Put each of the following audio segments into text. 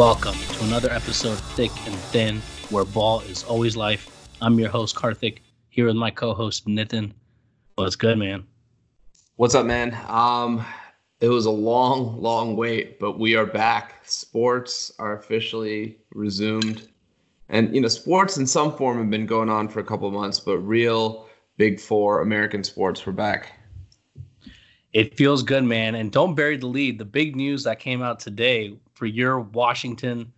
Welcome to another episode of Thick and Thin, where ball is always life. I'm your host, Karthik, here with my co host, Nitin. What's good, man? What's up, man? Um, it was a long, long wait, but we are back. Sports are officially resumed. And, you know, sports in some form have been going on for a couple months, but real big four American sports, we're back. It feels good, man. And don't bury the lead. The big news that came out today for your Washington,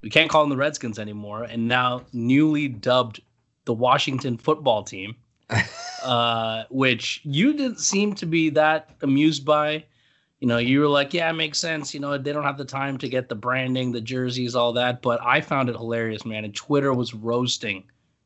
we can't call them the Redskins anymore, and now newly dubbed the Washington football team, uh, which you didn't seem to be that amused by. You know, you were like, yeah, it makes sense. You know, they don't have the time to get the branding, the jerseys, all that. But I found it hilarious, man. And Twitter was roasting,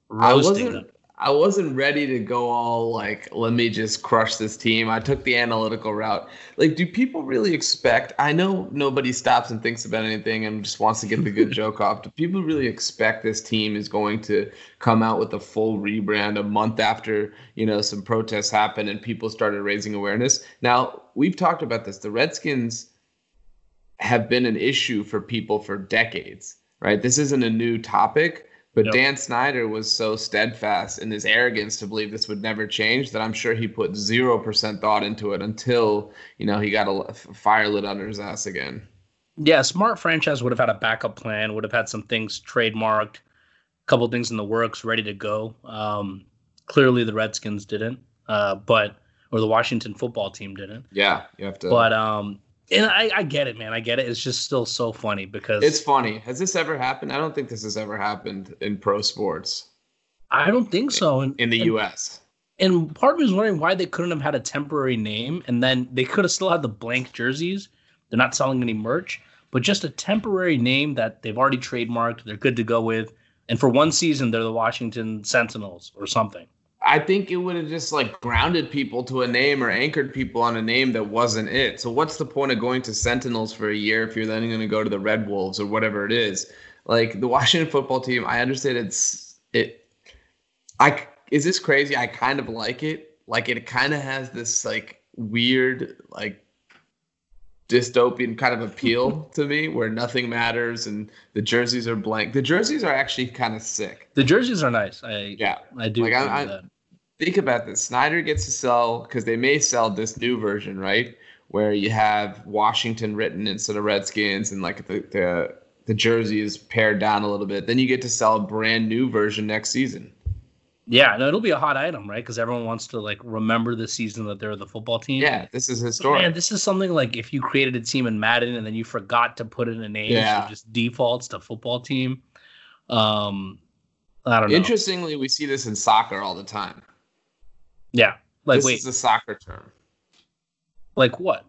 roasting them. I wasn't ready to go all like, let me just crush this team. I took the analytical route. Like, do people really expect? I know nobody stops and thinks about anything and just wants to get the good joke off. Do people really expect this team is going to come out with a full rebrand a month after, you know, some protests happened and people started raising awareness? Now, we've talked about this. The Redskins have been an issue for people for decades, right? This isn't a new topic but yep. Dan Snyder was so steadfast in his arrogance to believe this would never change that I'm sure he put zero percent thought into it until you know he got a fire lit under his ass again. Yeah, smart franchise would have had a backup plan, would have had some things trademarked, a couple things in the works, ready to go. Um, clearly, the Redskins didn't, uh, but or the Washington football team didn't. Yeah, you have to. But um, and I, I get it, man. I get it. It's just still so funny because it's funny. Has this ever happened? I don't think this has ever happened in pro sports. I don't think so. In, in the and, U.S. And part of me is wondering why they couldn't have had a temporary name, and then they could have still had the blank jerseys. They're not selling any merch, but just a temporary name that they've already trademarked. They're good to go with, and for one season, they're the Washington Sentinels or something. I think it would have just like grounded people to a name or anchored people on a name that wasn't it. So what's the point of going to Sentinels for a year if you're then going to go to the Red Wolves or whatever it is? Like the Washington football team, I understand it's it. I is this crazy? I kind of like it. Like it kind of has this like weird like dystopian kind of appeal to me where nothing matters and the jerseys are blank. The jerseys are actually kind of sick. The jerseys are nice. I yeah, I do. Like I, I, think about this. Snyder gets to sell because they may sell this new version, right? Where you have Washington written instead of Redskins and like the the the jersey is pared down a little bit. Then you get to sell a brand new version next season. Yeah, no, it'll be a hot item, right? Because everyone wants to like remember the season that they're the football team. Yeah, this is historic. Man, this is something like if you created a team in Madden and then you forgot to put in a name, yeah. so just defaults to football team. Um, I don't know. Interestingly, we see this in soccer all the time. Yeah, like this wait, is a soccer term. Like what?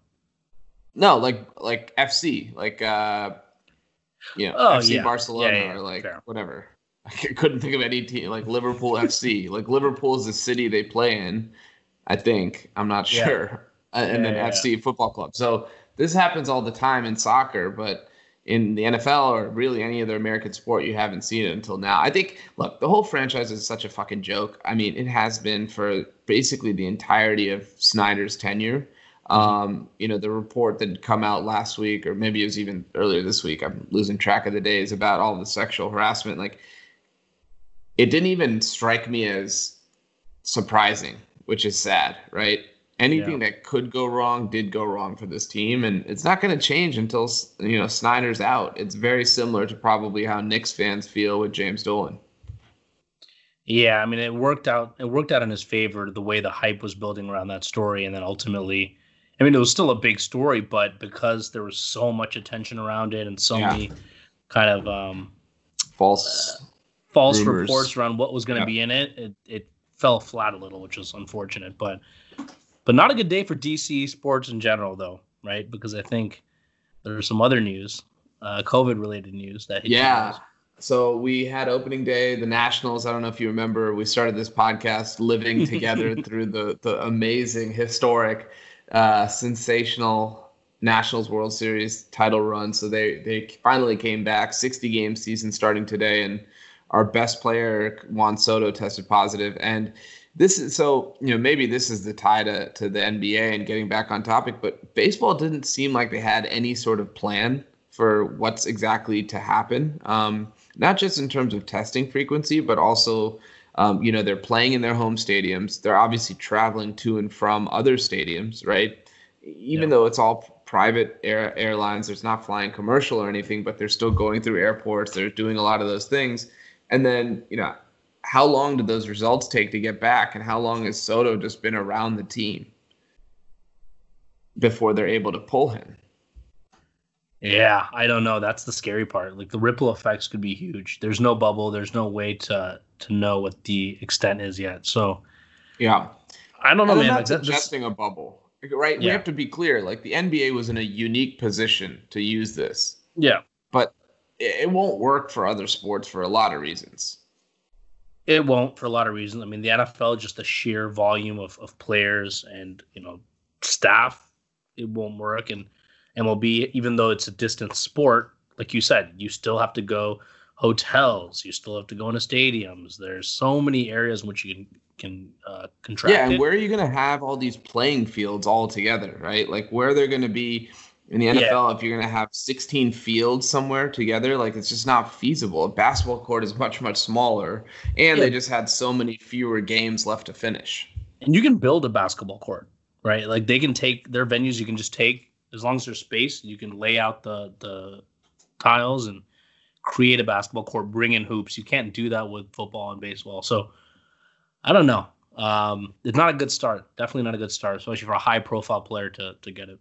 No, like like FC, like uh, you know, oh, FC yeah. Barcelona yeah, yeah, or like fair. whatever. I couldn't think of any team like Liverpool FC. Like Liverpool is the city they play in, I think. I'm not sure. Yeah. Uh, and yeah, then yeah, FC Football Club. So this happens all the time in soccer, but in the NFL or really any other American sport, you haven't seen it until now. I think, look, the whole franchise is such a fucking joke. I mean, it has been for basically the entirety of Snyder's tenure. Um, you know, the report that come out last week, or maybe it was even earlier this week, I'm losing track of the days about all the sexual harassment. Like, it didn't even strike me as surprising, which is sad, right? Anything yeah. that could go wrong did go wrong for this team, and it's not going to change until you know Snyder's out. It's very similar to probably how Knicks fans feel with James Dolan. Yeah, I mean, it worked out. It worked out in his favor the way the hype was building around that story, and then ultimately, I mean, it was still a big story, but because there was so much attention around it and so yeah. many kind of um, false uh, false rumors. reports around what was going to yeah. be in it, it, it fell flat a little, which was unfortunate. But but not a good day for DC sports in general, though, right? Because I think there's some other news, uh, COVID related news that yeah. So we had opening day, the Nationals. I don't know if you remember, we started this podcast living together through the the amazing, historic, uh, sensational Nationals World Series title run. So they they finally came back. 60 game season starting today, and our best player Juan Soto tested positive, and this is so you know maybe this is the tie to to the NBA and getting back on topic, but baseball didn't seem like they had any sort of plan for what's exactly to happen. Um, not just in terms of testing frequency, but also, um, you know, they're playing in their home stadiums. They're obviously traveling to and from other stadiums, right? Even yeah. though it's all private air, airlines, there's not flying commercial or anything, but they're still going through airports. They're doing a lot of those things. And then, you know, how long did those results take to get back? And how long has Soto just been around the team before they're able to pull him? Yeah, I don't know. That's the scary part. Like the ripple effects could be huge. There's no bubble. There's no way to to know what the extent is yet. So, yeah, I don't know, man. Not suggesting a bubble, right? Yeah. We have to be clear. Like the NBA was in a unique position to use this. Yeah, but it won't work for other sports for a lot of reasons. It won't for a lot of reasons. I mean, the NFL just the sheer volume of, of players and you know staff, it won't work. And MLB, even though it's a distant sport, like you said, you still have to go hotels. You still have to go into stadiums. There's so many areas in which you can can uh, contract. Yeah, and where are you going to have all these playing fields all together, right? Like where they're going to be in the NFL, yeah. if you're going to have 16 fields somewhere together, like it's just not feasible. A basketball court is much much smaller, and yeah. they just had so many fewer games left to finish. And you can build a basketball court, right? Like they can take their venues. You can just take as long as there's space, you can lay out the the tiles and create a basketball court, bring in hoops. You can't do that with football and baseball. So I don't know. Um, it's not a good start. Definitely not a good start, especially for a high profile player to to get it.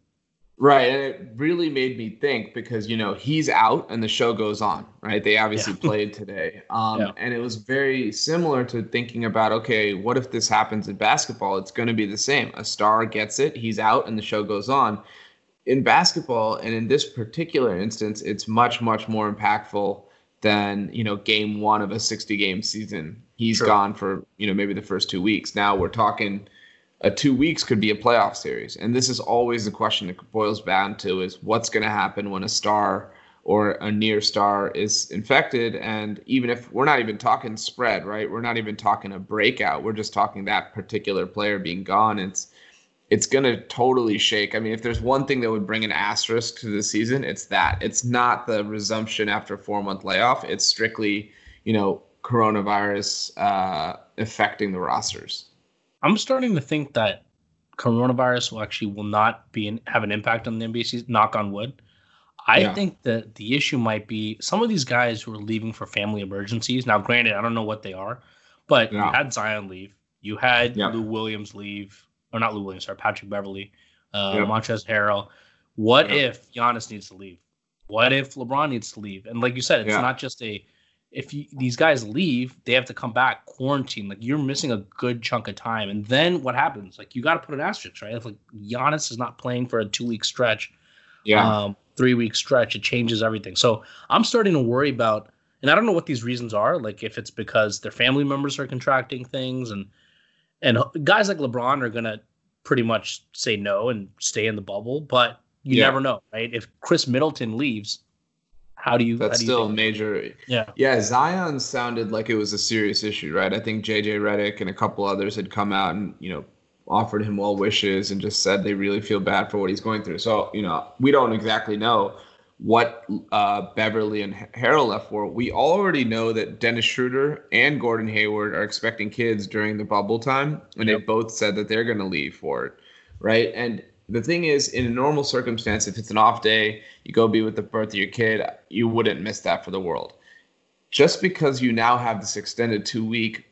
Right. And it really made me think because, you know, he's out and the show goes on, right? They obviously yeah. played today. Um, yeah. And it was very similar to thinking about, okay, what if this happens in basketball? It's going to be the same. A star gets it, he's out, and the show goes on in basketball and in this particular instance it's much much more impactful than you know game one of a 60 game season He's sure. gone for you know maybe the first two weeks now we're talking a two weeks could be a playoff series and this is always the question that boils down to is what's going to happen when a star or a near star is infected and even if we're not even talking spread right we're not even talking a breakout we're just talking that particular player being gone it's it's going to totally shake. I mean, if there's one thing that would bring an asterisk to the season, it's that. It's not the resumption after a four month layoff. It's strictly, you know, coronavirus uh, affecting the rosters. I'm starting to think that coronavirus will actually will not be in, have an impact on the NBA season. Knock on wood. I yeah. think that the issue might be some of these guys who are leaving for family emergencies. Now, granted, I don't know what they are, but yeah. you had Zion leave, you had yeah. Lou Williams leave, or not Lou Williams, sorry, Patrick Beverley, uh, yep. Montrezl Harrell. What if Giannis needs to leave? What if LeBron needs to leave? And like you said, it's yeah. not just a if you, these guys leave, they have to come back quarantine. Like you're missing a good chunk of time, and then what happens? Like you got to put an asterisk, right? If like Giannis is not playing for a two week stretch, yeah, um, three week stretch, it changes everything. So I'm starting to worry about, and I don't know what these reasons are. Like if it's because their family members are contracting things, and and guys like LeBron are gonna pretty much say no and stay in the bubble, but you yeah. never know, right? If Khris Middleton leaves, how do you? That's do you still major. Yeah, yeah. Zion sounded like it was a serious issue, right? I think JJ Redick and a couple others had come out and you know offered him well wishes and just said they really feel bad for what he's going through. So you know we don't exactly know what uh, Beverley and Harrell left for. We already know that Dennis Schroeder and Gordon Hayward are expecting kids during the bubble time, and yep. they both said that they're going to leave for it, right? And the thing is, in a normal circumstance, if it's an off day, you go be with the birth of your kid, you wouldn't miss that for the world. Just because you now have this extended two week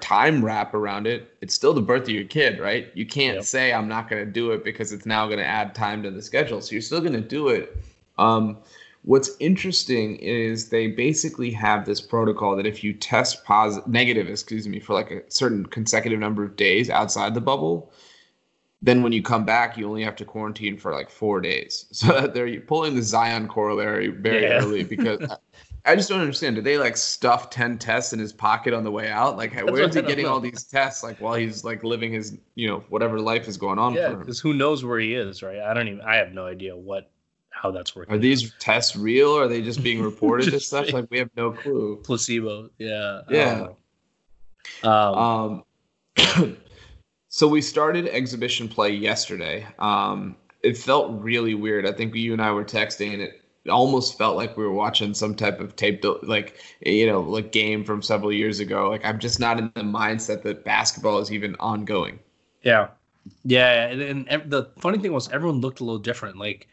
time wrap around it, it's still the birth of your kid, right? You can't yep. say I'm not going to do it because it's now going to add time to the schedule. So you're still going to do it. Um, what's interesting is they basically have this protocol that if you test positive, negative, excuse me, for like a certain consecutive number of days outside the bubble, then when you come back, you only have to quarantine for like four days. So they're pulling the Zion corollary very yeah. early because I just don't understand. Did they like stuff ten tests in his pocket on the way out? Like, That's where is he getting all these tests? Like while he's like living his, you know, whatever life is going on. Yeah, because who knows where he is, right? I don't even. I have no idea what how that's working. Are these tests real? or Are they just being reported as such? Like we have no clue. Placebo. Yeah. Yeah. Um. um so we started exhibition play yesterday. Um, it felt really weird. I think you and I were texting, and it almost felt like we were watching some type of tape, like you know, like game from several years ago. Like I'm just not in the mindset that basketball is even ongoing. Yeah, yeah, and, and the funny thing was everyone looked a little different. Like,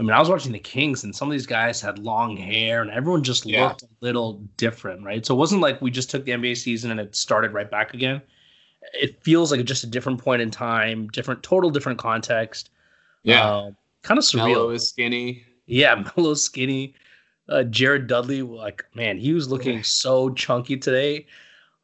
I mean, I was watching the Kings, and some of these guys had long hair, and everyone just yeah. looked a little different, right? So it wasn't like we just took the NBA season and it started right back again. It feels like just a different point in time, different, total different context. Yeah, uh, kind of surreal. Melo is skinny. Yeah, Melo skinny. Uh, Jared Dudley, like man, he was looking so chunky today.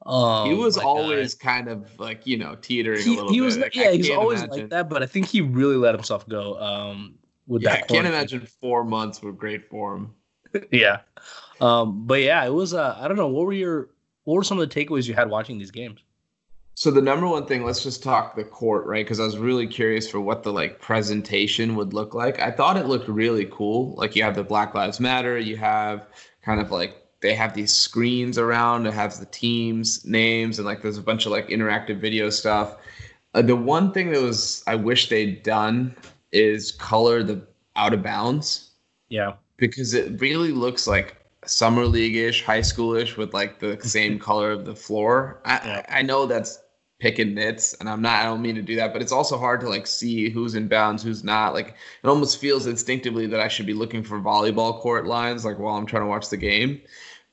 Um, he was always God. kind of like you know teetering he, a little he bit. Was, like, yeah, he was always imagine. like that, but I think he really let himself go. Um, with yeah, that, I can't imagine four months with great form. yeah, um, but yeah, it was. Uh, I don't know. What were your what were some of the takeaways you had watching these games? So the number one thing, let's just talk the court, right? Because I was really curious for what the like presentation would look like. I thought it looked really cool. Like you have the Black Lives Matter, you have kind of like they have these screens around. It has the teams names and like there's a bunch of like interactive video stuff. Uh, the one thing that was I wish they'd done is color the out of bounds. Yeah. Because it really looks like summer league-ish, high schoolish with like the same color of the floor. I, yeah. I know that's picking nits and i'm not i don't mean to do that but it's also hard to like see who's in bounds who's not like it almost feels instinctively that i should be looking for volleyball court lines like while i'm trying to watch the game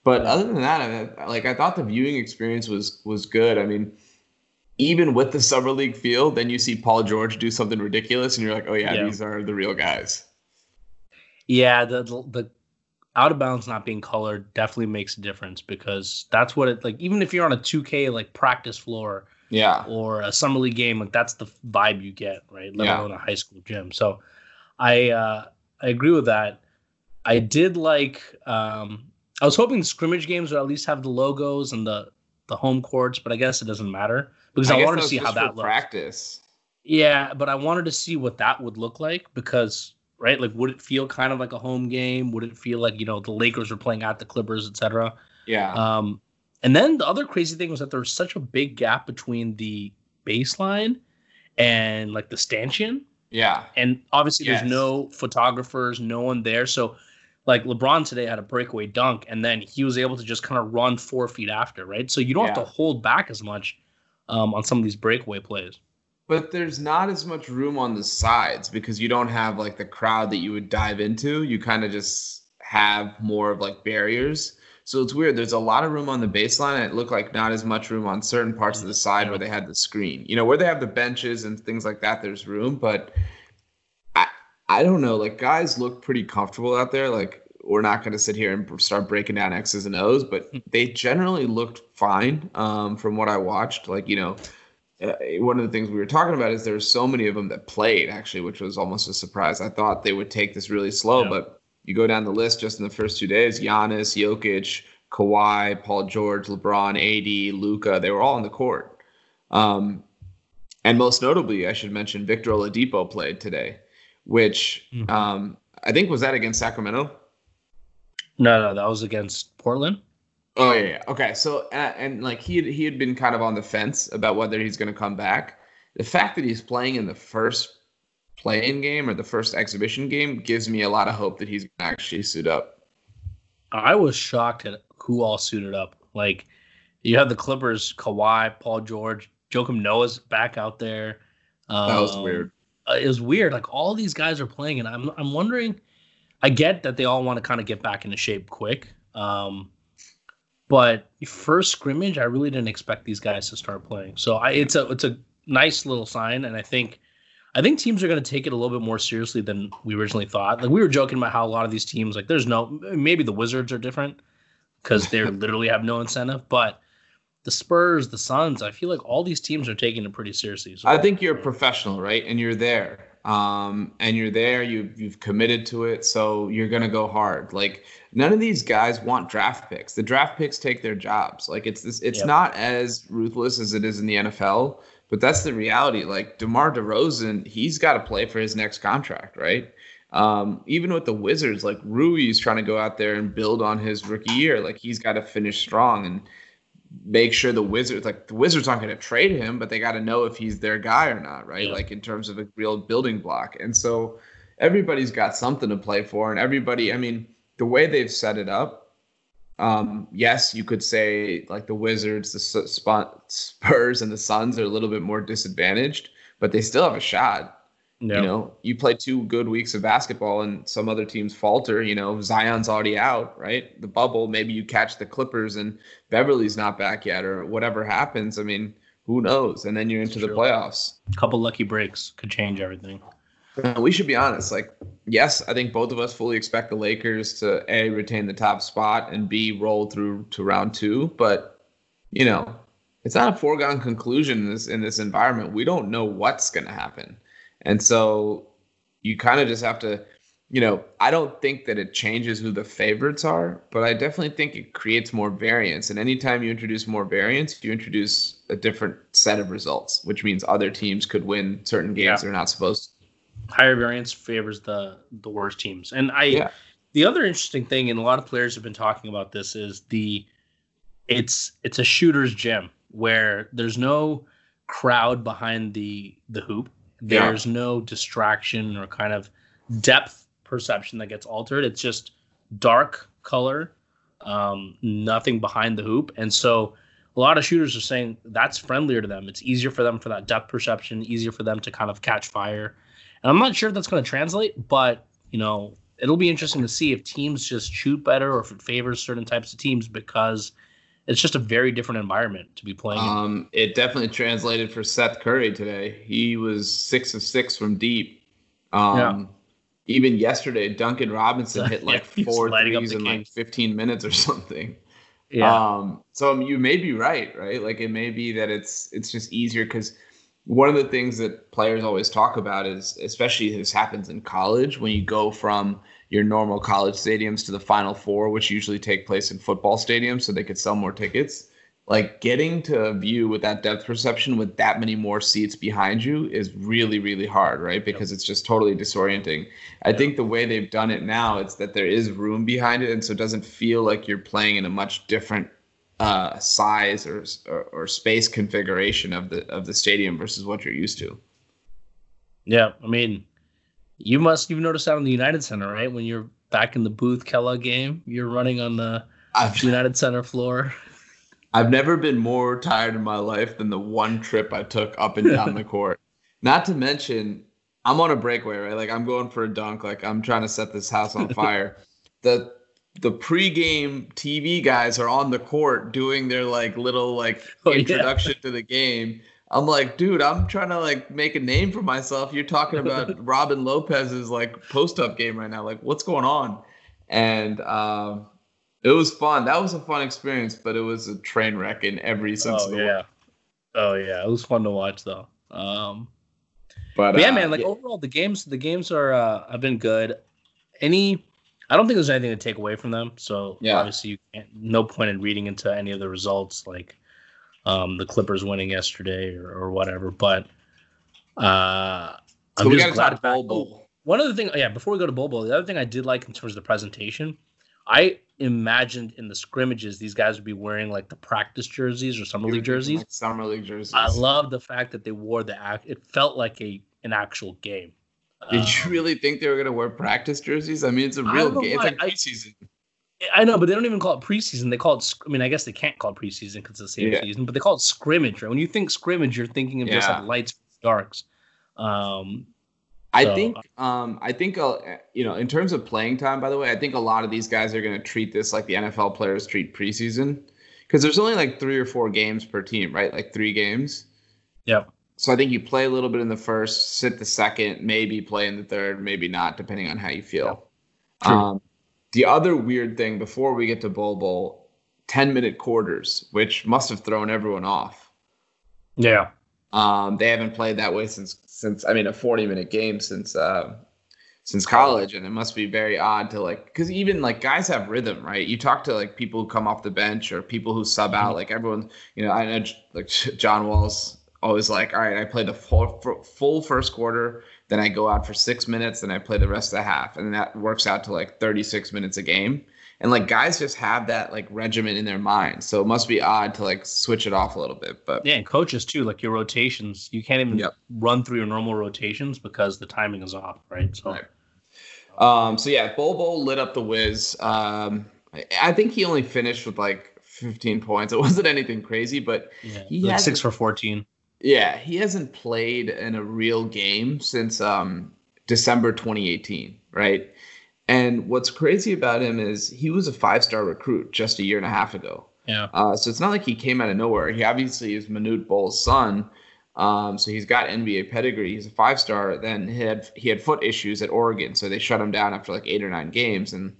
but other than that, I mean, like I thought the viewing experience was was good. I mean, even with the summer league field, then you see Paul George do something ridiculous, and you're like, oh yeah, yeah. these are the real guys. Yeah, the the out of bounds not being colored definitely makes a difference because that's what it like. Even if you're on a 2K like practice floor, yeah, or a summer league game, like that's the vibe you get, right? Let yeah. alone a high school gym. So, I uh, I agree with that. I did like um, I was hoping the scrimmage games would at least have the logos and the the home courts, but I guess it doesn't matter because I, I wanted to see how that looks. Practice. Yeah, but I wanted to see what that would look like because right, like would it feel kind of like a home game? Would it feel like you know the Lakers were playing at the Clippers, etc. Yeah. Um, and then the other crazy thing was that there was such a big gap between the baseline and like the stanchion. Yeah. And obviously, yes. there's no photographers, no one there, so like LeBron today had a breakaway dunk, and then he was able to just kind of run four feet after, right? So you don't yeah. have to hold back as much um, on some of these breakaway plays. But there's not as much room on the sides because you don't have like the crowd that you would dive into. You kind of just have more of like barriers. So it's weird. There's a lot of room on the baseline, and it looked like not as much room on certain parts of the side where they had the screen. You know, where they have the benches and things like that, there's room, but I I don't know. Like guys look pretty comfortable out there. Like we're not going to sit here and start breaking down X's and O's, but hmm. they generally looked fine um, from what I watched. Like you know, uh, one of the things we were talking about is there's so many of them that played actually, which was almost a surprise. I thought they would take this really slow, yeah. but you go down the list just in the first two days: Giannis, Jokic, Kawhi, Paul George, LeBron, AD, Luka. They were all on the court. Um, and most notably, I should mention Victor Oladipo played today which mm-hmm. um, I think was that against Sacramento. No, no, that was against Portland. Oh yeah, yeah. okay. So uh, and like he had, he had been kind of on the fence about whether he's going to come back. The fact that he's playing in the first playing game or the first exhibition game gives me a lot of hope that he's going to actually suit up. I was shocked at who all suited up. Like you have the Clippers, Kawhi, Paul George, Joakim Noah's back out there. Um, that was weird. Uh, it was weird. Like all these guys are playing, and I'm I'm wondering. I get that they all want to kind of get back into shape quick. Um, but first scrimmage, I really didn't expect these guys to start playing. So I, it's a it's a nice little sign, and I think I think teams are going to take it a little bit more seriously than we originally thought. Like we were joking about how a lot of these teams, like there's no maybe the Wizards are different because they literally have no incentive, but the Spurs, the Suns, I feel like all these teams are taking it pretty seriously. So. I think you're a professional, right? And you're there. Um, and you're there, you you've committed to it, so you're gonna go hard. Like none of these guys want draft picks. The draft picks take their jobs. Like it's this it's yep. not as ruthless as it is in the NFL, but that's the reality. Like DeMar DeRozan, he's gotta play for his next contract, right? Um, even with the Wizards, like Rui's trying to go out there and build on his rookie year. Like he's got to finish strong. And make sure the Wizards like the Wizards aren't going to trade him, but they got to know if he's their guy or not, right? Yeah. Like in terms of a real building block. And so everybody's got something to play for, and everybody. I mean, the way they've set it up. Um, yes, you could say like the Wizards, the Spurs, and the Suns are a little bit more disadvantaged, but they still have a shot. You know, you play two good weeks of basketball and some other teams falter. You know, Zion's already out, right? The bubble, maybe you catch the Clippers and Beverley's not back yet, or whatever happens. I mean, who knows? And then you're into the playoffs. A couple lucky breaks could change everything. Uh, we should be honest. Like, yes, I think both of us fully expect the Lakers to a retain the top spot and b roll through to round two. But you know, it's not a foregone conclusion in this in this environment. We don't know what's going to happen. And so you kind of just have to, you know, I don't think that it changes who the favorites are, but I definitely think it creates more variance. And anytime you introduce more variance, you introduce a different set of results, which means other teams could win certain games yeah. they're not supposed to. Higher variance favors the the worst teams. And I yeah. the other interesting thing, and a lot of players have been talking about this, is the it's it's a shooter's gym where there's no crowd behind the the hoop there's yeah. no distraction or kind of depth perception that gets altered. It's just dark color, um, nothing behind the hoop. And so a lot of shooters are saying that's friendlier to them. It's easier for them for that depth perception, easier for them to kind of catch fire. And I'm not sure if that's going to translate, but you know, it'll be interesting to see if teams just shoot better or if it favors certain types of teams because it's just a very different environment to be playing. Um, it definitely translated for Seth Curry today. He was six of six from deep. Um, yeah. Even yesterday, Duncan Robinson hit like yeah, four threes in like 15 minutes or something. Yeah. Um, so you may be right, right? Like it may be that it's it's just easier because one of the things that players always talk about is, especially this happens in college, when you go from your normal college stadiums to the Final Four, which usually take place in football stadiums, so they could sell more tickets. Like getting to a view with that depth perception with that many more seats behind you is really, really hard, right? Because yep. it's just totally disorienting. I think the way they've done it now, it's that there is room behind it, and so it doesn't feel like you're playing in a much different uh, size or, or, or space configuration of the of the stadium versus what you're used to. Yeah, I mean, you must you've noticed that on the United Center, right? When you're back in the Booth Kellogg game, you're running on the I've, United Center floor. I've never been more tired in my life than the one trip I took up and down the court. Not to mention, I'm on a breakaway, right? Like I'm going for a dunk. Like I'm trying to set this house on fire. the the pregame TV guys are on the court doing their like little like oh, introduction yeah. to the game. I'm like, dude, I'm trying to like make a name for myself. You're talking about Robin Lopez's like post up game right now. Like, what's going on? And um, it was fun. That was a fun experience, but it was a train wreck in every sense oh, of the yeah. word. Oh yeah, it was fun to watch though. Um, but, but yeah, uh, man, like yeah. overall, the games the games are uh, have been good. Any, I don't think there's anything to take away from them. So yeah. obviously, you can't, no point in reading into any of the results. Like um, the Clippers winning yesterday or, or whatever. But uh, I'm just glad Bol. One other thing, yeah, before we go to Bol Bol, the other thing I did like in terms of the presentation, I imagined in the scrimmages these guys would be wearing like the practice jerseys or summer league jerseys. Like summer league jerseys. I love the fact that they wore the act. It felt like a an actual game. Did you um, really think they were going to wear practice jerseys? I mean, it's a real game. It's like preseason. I know, but they don't even call it preseason. They call it. I mean, I guess they can't call it preseason because it's the same yeah. season, but they call it scrimmage. Right? When you think scrimmage, you're thinking of yeah. just like lights, darks. Um, I so, think, um, I think, uh, you know, in terms of playing time, by the way, I think a lot of these guys are going to treat this like the NFL players treat preseason because there's only like three or four games per team, right? Like three games. Yep. So I think you play a little bit in the first, sit the second, maybe play in the third, maybe not, depending on how you feel. Yep. Um, the other weird thing before we get to Bol Bol, 10 minute quarters, which must have thrown everyone off. Yeah. Um, they haven't played that way since since I mean a 40 minute game since uh, since college, and it must be very odd to like because even like guys have rhythm, right? You talk to like people who come off the bench or people who sub out, mm-hmm. like everyone, you know, I know like John Wall's always like, all right, I play the full full first quarter, then I go out for six minutes, then I play the rest of the half, and that works out to like 36 minutes a game. and like guys just have that like regimen in their mind. So it must be odd to like switch it off a little bit. But yeah, and coaches too, like your rotations, you can't even yep. run through your normal rotations because the timing is off, right? So. Right. Um, so yeah, Bobo lit up the whiz. Um, I, I think he only finished with like 15 points. It wasn't anything crazy, but yeah, he like six for 14. Yeah, he hasn't played in a real game since um, December 2018, right? And what's crazy about him is he was a five star recruit just a year and a half ago. Yeah. Uh, so it's not like he came out of nowhere. He obviously is Manute Bol's son. Um, so he's got NBA pedigree. He's a five star. Then he had he had foot issues at Oregon, so they shut him down after like eight or nine games. And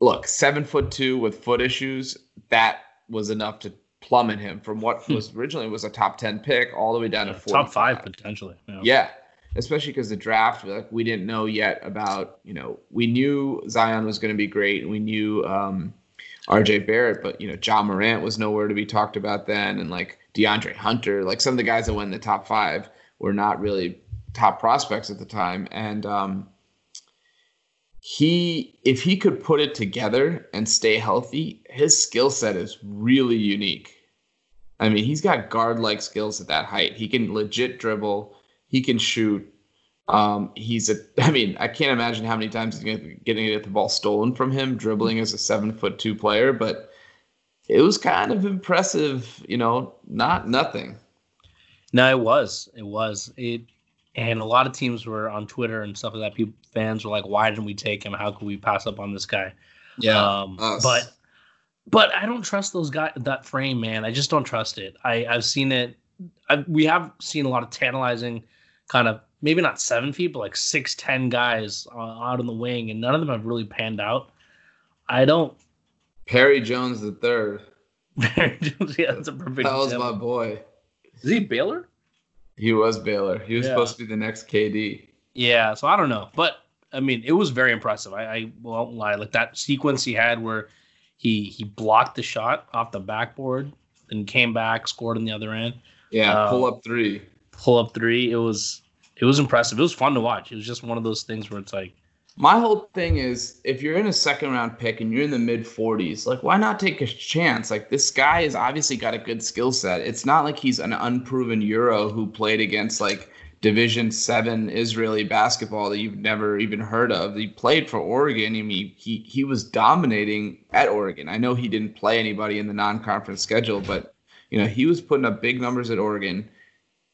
look, seven foot two with foot issues, that was enough to plummet him from what hmm. was originally was a top 10 pick all the way down yeah, to top five potentially. Yeah. yeah especially because the draft, like we didn't know yet about, you know, we knew Zion was going to be great. And we knew um, RJ Barrett, but, you know, Ja Morant was nowhere to be talked about then. And like DeAndre Hunter, like some of the guys that went in the top five were not really top prospects at the time. And, um, he if he could put it together and stay healthy, his skill set is really unique. I mean, he's got guard like skills at that height. He can legit dribble. He can shoot. Um, he's a. I mean, I can't imagine how many times he's getting get the ball stolen from him, dribbling as a seven foot two player. But it was kind of impressive. You know, not nothing. No, it was. It was. It and a lot of teams were on Twitter and stuff like that. People, fans were like, "Why didn't we take him? How could we pass up on this guy?" Yeah, um, but but I don't trust those guys. That frame, man, I just don't trust it. I I've seen it. I, we have seen a lot of tantalizing, kind of maybe not seven feet, but like six ten guys uh, out on the wing, and none of them have really panned out. I don't. Perry Jones the third. Perry Jones, yeah, that's a perfect. That was example. my boy. Is he Baylor? He was Baylor. He was yeah. supposed to be the next KD. Yeah, so I don't know, but I mean, it was very impressive. I, I won't lie. Like that sequence he had where he he blocked the shot off the backboard and came back, scored on the other end. Yeah, um, pull up three. Pull up three. It was it was impressive. It was fun to watch. It was just one of those things where it's like my whole thing is if you're in a second round pick and you're in the mid 40s, like why not take a chance? Like this guy has obviously got a good skill set. It's not like he's an unproven Euro who played against like Division Seven Israeli basketball that you've never even heard of. He played for Oregon. I mean, he he was dominating at Oregon. I know he didn't play anybody in the non-conference schedule, but you know he was putting up big numbers at Oregon.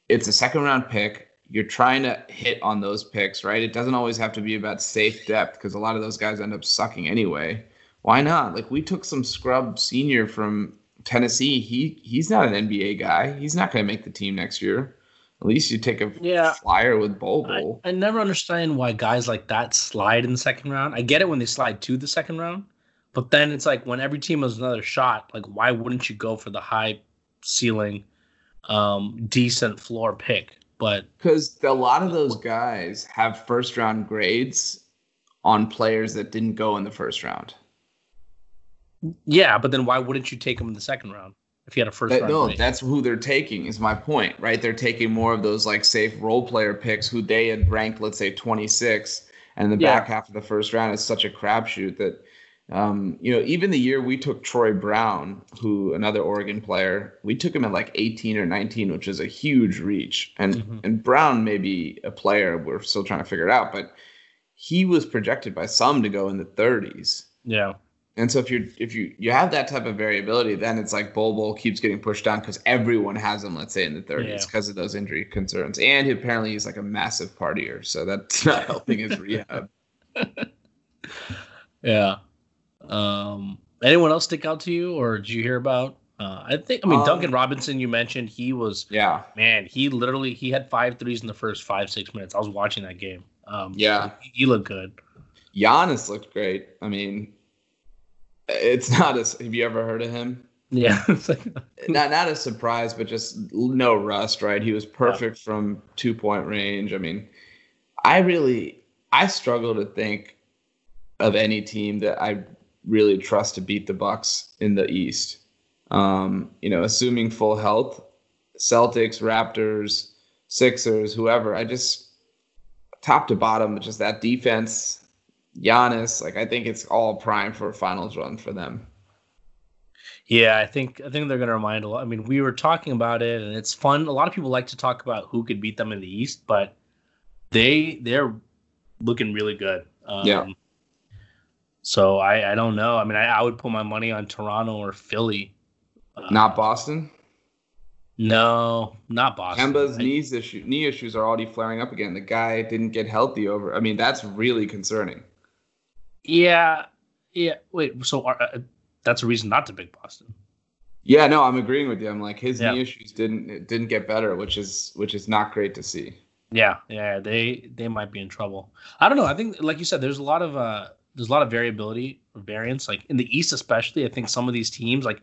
It's a second round pick you're trying to hit on those picks, right? It doesn't always have to be about safe depth because a lot of those guys end up sucking anyway. Why not? Like we took some scrub senior from Tennessee. He he's not an NBA guy. He's not going to make the team next year. At least you take a yeah, flyer with Bol I, I never understand why guys like that slide in the second round. I get it when they slide to the second round, but then it's like when every team has another shot, like why wouldn't you go for the high ceiling, um, decent floor pick? But because a lot of those guys have first round grades on players that didn't go in the first round. Yeah, but then why wouldn't you take them in the second round if you had a first round? No, grade? that's who they're taking. Is my point, right? They're taking more of those like safe role player picks who they had ranked, let's say twenty six, and the yeah. back half of the first round is such a crapshoot that um, you know, even the year we took Troy Brown, who another Oregon player, we took him at like 18 or 19, which is a huge reach. And mm-hmm. and Brown may be a player we're still trying to figure it out, but he was projected by some to go in the 30s. Yeah. And so if you're if you you have that type of variability, then it's like Bol Bol keeps getting pushed down because everyone has him, let's say, in the 30s because yeah. of those injury concerns. And he, apparently he's like a massive partier, so that's not helping his rehab. yeah. Um, anyone else stick out to you, or did you hear about? Uh, I think I mean um, Duncan Robinson. You mentioned he was yeah man. He literally he had five threes in the first five six minutes. I was watching that game. Um, yeah, he, he looked good. Giannis looked great. I mean, it's not as. Have you ever heard of him? Yeah, not not a surprise, but just no rust. Right, he was perfect yeah. from two point range. I mean, I really I struggle to think of any team that I really trust to beat the Bucks in the East. Um, you know, assuming full health, Celtics, Raptors, Sixers, whoever. I just top to bottom, just that defense. Giannis. Like I think it's all prime for a finals run for them. Yeah, I think I think they're going to remind a lot. I mean, we were talking about it, and it's fun. A lot of people like to talk about who could beat them in the East, but they they're looking really good. Um, yeah. So I I don't know. I mean, I, I would put my money on Toronto or Philly. Not Boston. No, not Boston. Kemba's knees issue, knee issues are already flaring up again. The guy didn't get healthy over. I mean, that's really concerning. Yeah, yeah. Wait, so are, uh, that's a reason not to pick Boston. Yeah, no, I'm agreeing with you. I'm like his yeah. knee issues didn't didn't get better, which is which is not great to see. Yeah, yeah, they they might be in trouble. I don't know. I think, like you said, there's a lot of uh, there's a lot of variability or variance. Like in the East, especially, I think some of these teams, like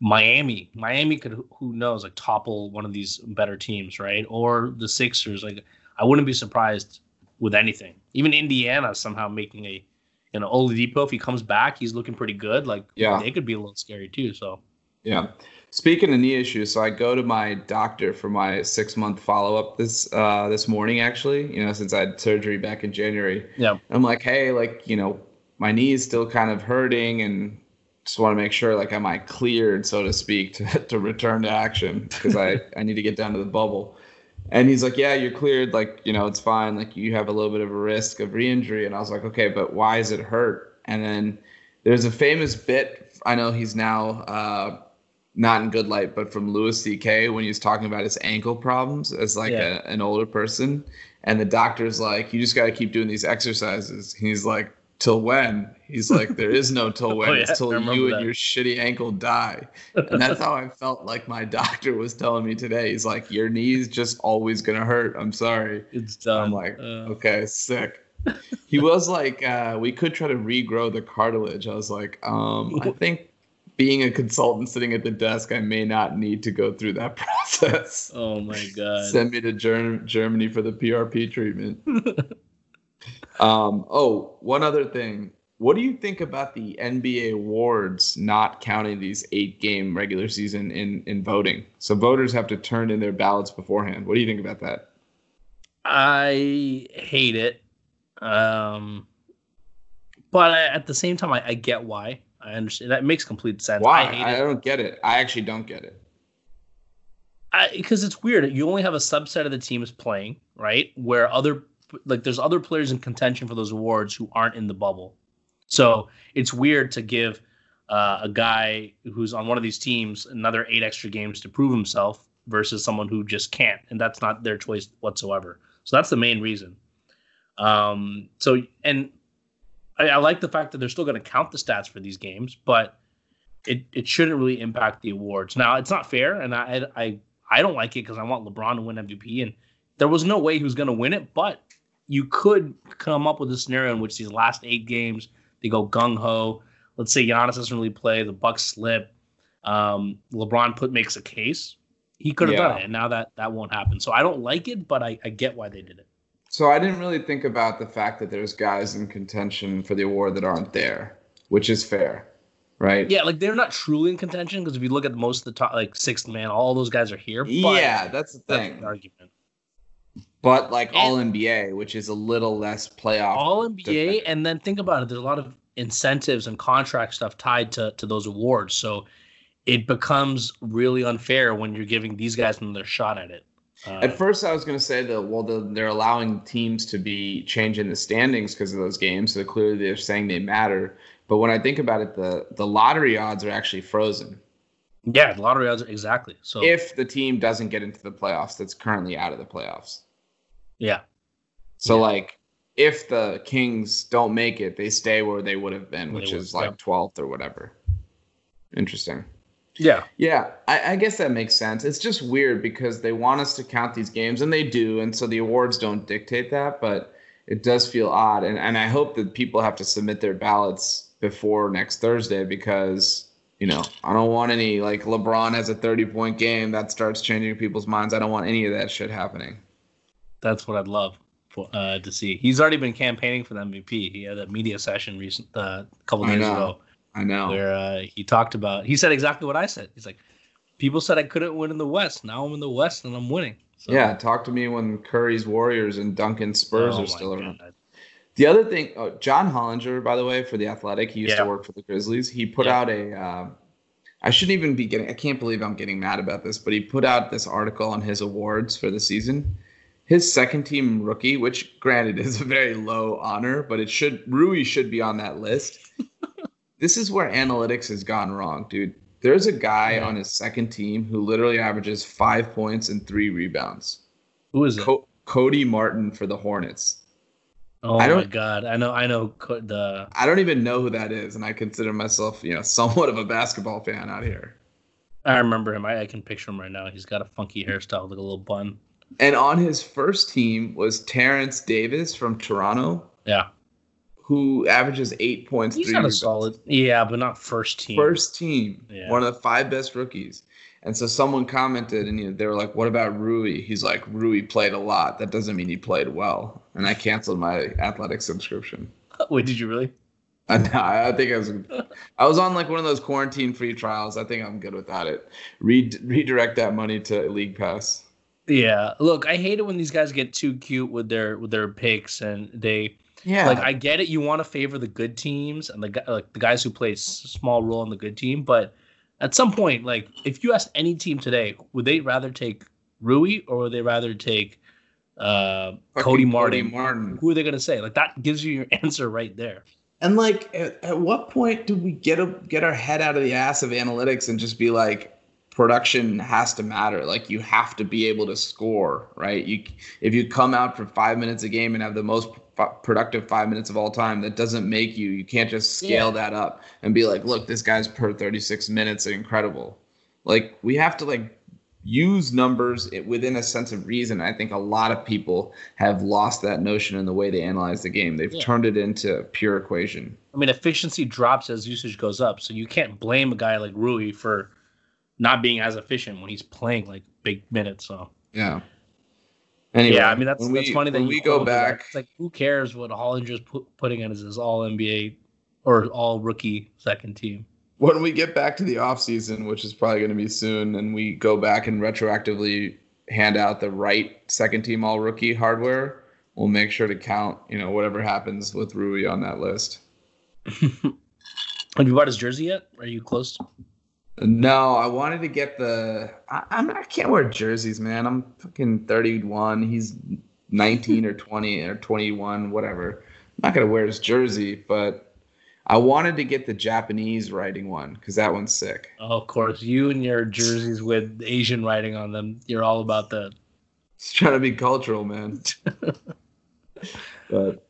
Miami, Miami could who knows like topple one of these better teams, right? Or the Sixers. Like I wouldn't be surprised with anything. Even Indiana somehow making a you know Oladipo if he comes back, he's looking pretty good. Like yeah, they could be a little scary too. So yeah. Speaking of knee issues, so I go to my doctor for my six month follow up this uh, this morning. Actually, you know, since I had surgery back in January. Yeah. I'm like, hey, like you know, my knee is still kind of hurting, and just want to make sure, like, am I cleared, so to speak, to to return to action because I I need to get down to the bubble. And he's like, yeah, you're cleared. Like, you know, it's fine. Like, you have a little bit of a risk of re-injury. And I was like, okay, but why is it hurt? And then there's a famous bit. I know he's now. Uh, not in good light, but from Louis C.K. when he was talking about his ankle problems as like yeah. a, an older person, and the doctor's like, "You just got to keep doing these exercises." He's like, "Till when?" He's like, "There is no till when. oh, yeah, it's till you that. and your shitty ankle die." And that's how I felt like my doctor was telling me today. He's like, "Your knee's just always gonna hurt. I'm sorry." It's done. I'm like, uh... "Okay, sick." he was like, uh, "We could try to regrow the cartilage." I was like, um, "I think." Being a consultant sitting at the desk, I may not need to go through that process. Oh my god! Send me to Ger- Germany for the PRP treatment. um, oh, one other thing. What do you think about the NBA awards not counting these eight game regular season in, in voting? So voters have to turn in their ballots beforehand. What do you think about that? I hate it. Um, but at the same time, I, I get why. I understand. That makes complete sense. Why? I, I don't get it. I actually don't get it. Because it's weird. You only have a subset of the teams playing, right? Where other like there's other players in contention for those awards who aren't in the bubble. So it's weird to give uh, a guy who's on one of these teams another eight extra games to prove himself versus someone who just can't, and that's not their choice whatsoever. So that's the main reason. Um, so and I, I like the fact that they're still going to count the stats for these games, but it, it shouldn't really impact the awards. Now it's not fair, and I I I don't like it because I want LeBron to win MVP, and there was no way he was going to win it. But you could come up with a scenario in which these last eight games they go gung ho. Let's say Giannis doesn't really play, the Bucks slip. Um, LeBron put makes a case. He could have yeah. done it, and now that that won't happen. So I don't like it, but I, I get why they did it. So I didn't really think about the fact that there's guys in contention for the award that aren't there, which is fair, right? Yeah, like they're not truly in contention because if you look at most of the top, like sixth man, all those guys are here. yeah, that's the thing. That's argument. But like and all NBA, which is a little less playoff. All NBA, and then think about it. There's a lot of incentives and contract stuff tied to to those awards, so it becomes really unfair when you're giving these guys another shot at it. Uh, At first, I was going to say that well, the, they're allowing teams to be changing the standings because of those games, so clearly they're saying they matter. But when I think about it, the the lottery odds are actually frozen. Yeah, the lottery odds are exactly. So if the team doesn't get into the playoffs, that's currently out of the playoffs. Yeah. So yeah. like, if the Kings don't make it, they stay where they would have been, which is like twelfth or whatever. Interesting. Yeah. Yeah. I, I, guess that makes sense. It's just weird because they want us to count these games and they do. And so the awards don't dictate that, but it does feel odd. And, and I hope that people have to submit their ballots before next Thursday because, you know, I don't want any like LeBron has a 30 point game that starts changing people's minds. I don't want any of that shit happening. That's what I'd love. For, uh, to see, he's already been campaigning for the MVP. He had a media session recent uh, a couple days ago I know. Where uh, he talked about, he said exactly what I said. He's like, people said I couldn't win in the West. Now I'm in the West and I'm winning. So, yeah, talk to me when Curry's Warriors and Duncan Spurs oh are still around. The other thing, oh, John Hollinger, by the way, for the Athletic, he used yeah. to work for the Grizzlies. He put yeah. out a. Uh, I shouldn't even be getting. I can't believe I'm getting mad about this, but he put out this article on his awards for the season. His second team rookie, which granted is a very low honor, but it should Rui should be on that list. this is where analytics has gone wrong, dude. There's a guy yeah. on his second team who literally averages five points and three rebounds. Who is it? Co- Cody Martin for the Hornets. Oh my god, I know, I know the. I don't even know who that is, and I consider myself, you know, somewhat of a basketball fan out here. I remember him. I, I can picture him right now. He's got a funky hairstyle, like a little bun. And on his first team was Terence Davis from Toronto. Yeah. Who averages eight points. He's not a solid. Yeah, but not first team. First team. Yeah. One of the five best rookies. And so someone commented, and you know, they were like, "What about Rui?" He's like, "Rui played a lot. That doesn't mean he played well." And I canceled my athletic subscription. Wait, did you really? No, I think I was. I was on like one of those quarantine free trials. I think I'm good without it. Re- redirect that money to League Pass. Yeah, look, I hate it when these guys get too cute with their with their picks and they. Yeah. Like I get it, you want to favor the good teams and the like the guys who play small role in the good team, but at some point, like if you ask any team today, would they rather take Rui or would they rather take uh, Cody Martin? Cody Martin? Who are they going to say? Like that gives you your answer right there. And like, at, at what point do we get a, get our head out of the ass of analytics and just be like, production has to matter. Like you have to be able to score, right? You if you come out for five minutes a game and have the most productive five minutes of all time. That doesn't make you. You can't just scale yeah. that up and be like, look, this guy's per 36 minutes incredible. Like we have to like use numbers within a sense of reason. I think a lot of people have lost that notion in the way they analyze the game. They've yeah. turned it into pure equation. I mean, efficiency drops as usage goes up, so you can't blame a guy like Rui for not being as efficient when he's playing like big minutes. So yeah. Anyway, yeah, I mean that's that's we, funny that we go back. It's like who cares what Hollinger's put, putting in as his All NBA or All Rookie second team. When we get back to the off season, which is probably going to be soon, and we go back and retroactively hand out the right second team All Rookie hardware, we'll make sure to count you know whatever happens with Rui on that list. Have you bought his jersey yet? Are you close? No, I wanted to get the. I, I'm I can't wear jerseys, man. I'm fucking 31. He's 19 or 20 or 21, whatever. I'm not gonna wear his jersey, but I wanted to get the Japanese writing one because that one's sick. Oh, of course, you and your jerseys with Asian writing on them. You're all about that. It's trying to be cultural, man. but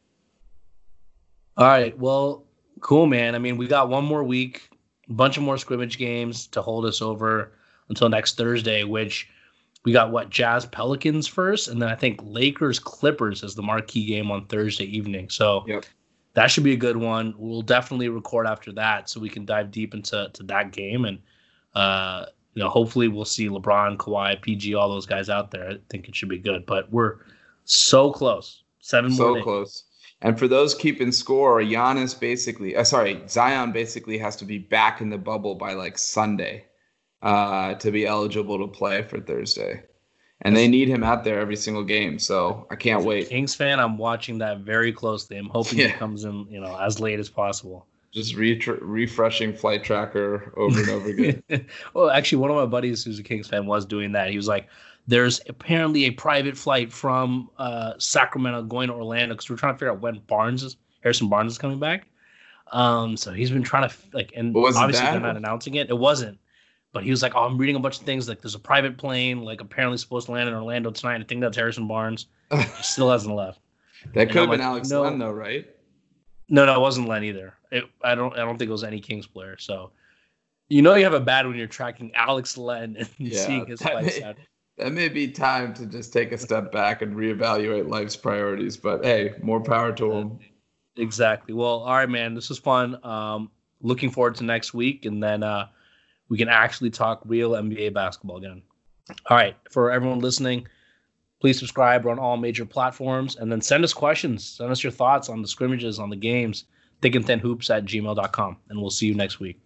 all right, well, cool, man. I mean, we got one more week a bunch of more scrimmage games to hold us over until next Thursday, which we got what Jazz Pelicans first, and then I think Lakers Clippers as the marquee game on Thursday evening. So yep. that should be a good one. We'll definitely record after that so we can dive deep into to that game and uh, you know hopefully we'll see LeBron, Kawhi, PG, all those guys out there. I think it should be good, but we're so close. Seven so more. close. And for those keeping score, Giannis basically, uh, sorry, Zion basically has to be back in the bubble by like Sunday uh, to be eligible to play for Thursday. And they need him out there every single game, so I can't wait. Kings fan, I'm watching that very closely. I'm hoping yeah. he comes in, you know, as late as possible. Just re- refreshing flight tracker over and over again. well, actually, one of my buddies who's a Kings fan was doing that. He was like, there's apparently a private flight from uh, Sacramento going to Orlando because we're trying to figure out when Barnes is Harrison Barnes is coming back. Um, so he's been trying to like, and obviously they're not announcing it. It wasn't, but he was like, "Oh, I'm reading a bunch of things. Like, there's a private plane, like apparently supposed to land in Orlando tonight. I think that's Harrison Barnes. he still hasn't left. That could have been like, Alex no, Len, though, right? No, no, it wasn't Len either. It, I don't, I don't think it was any Kings player. So, you know, you have a bad when you're tracking Alex Len and yeah, seeing his flights out that may be time to just take a step back and reevaluate life's priorities. But hey, more power to them. Exactly. Well, all right, man. This was fun. Um, looking forward to next week, and then uh, we can actually talk real NBA basketball again. All right. For everyone listening, please subscribe. We're on all major platforms, and then send us questions. Send us your thoughts on the scrimmages, on the games. Thick and thin hoops at gmail.com, and we'll see you next week.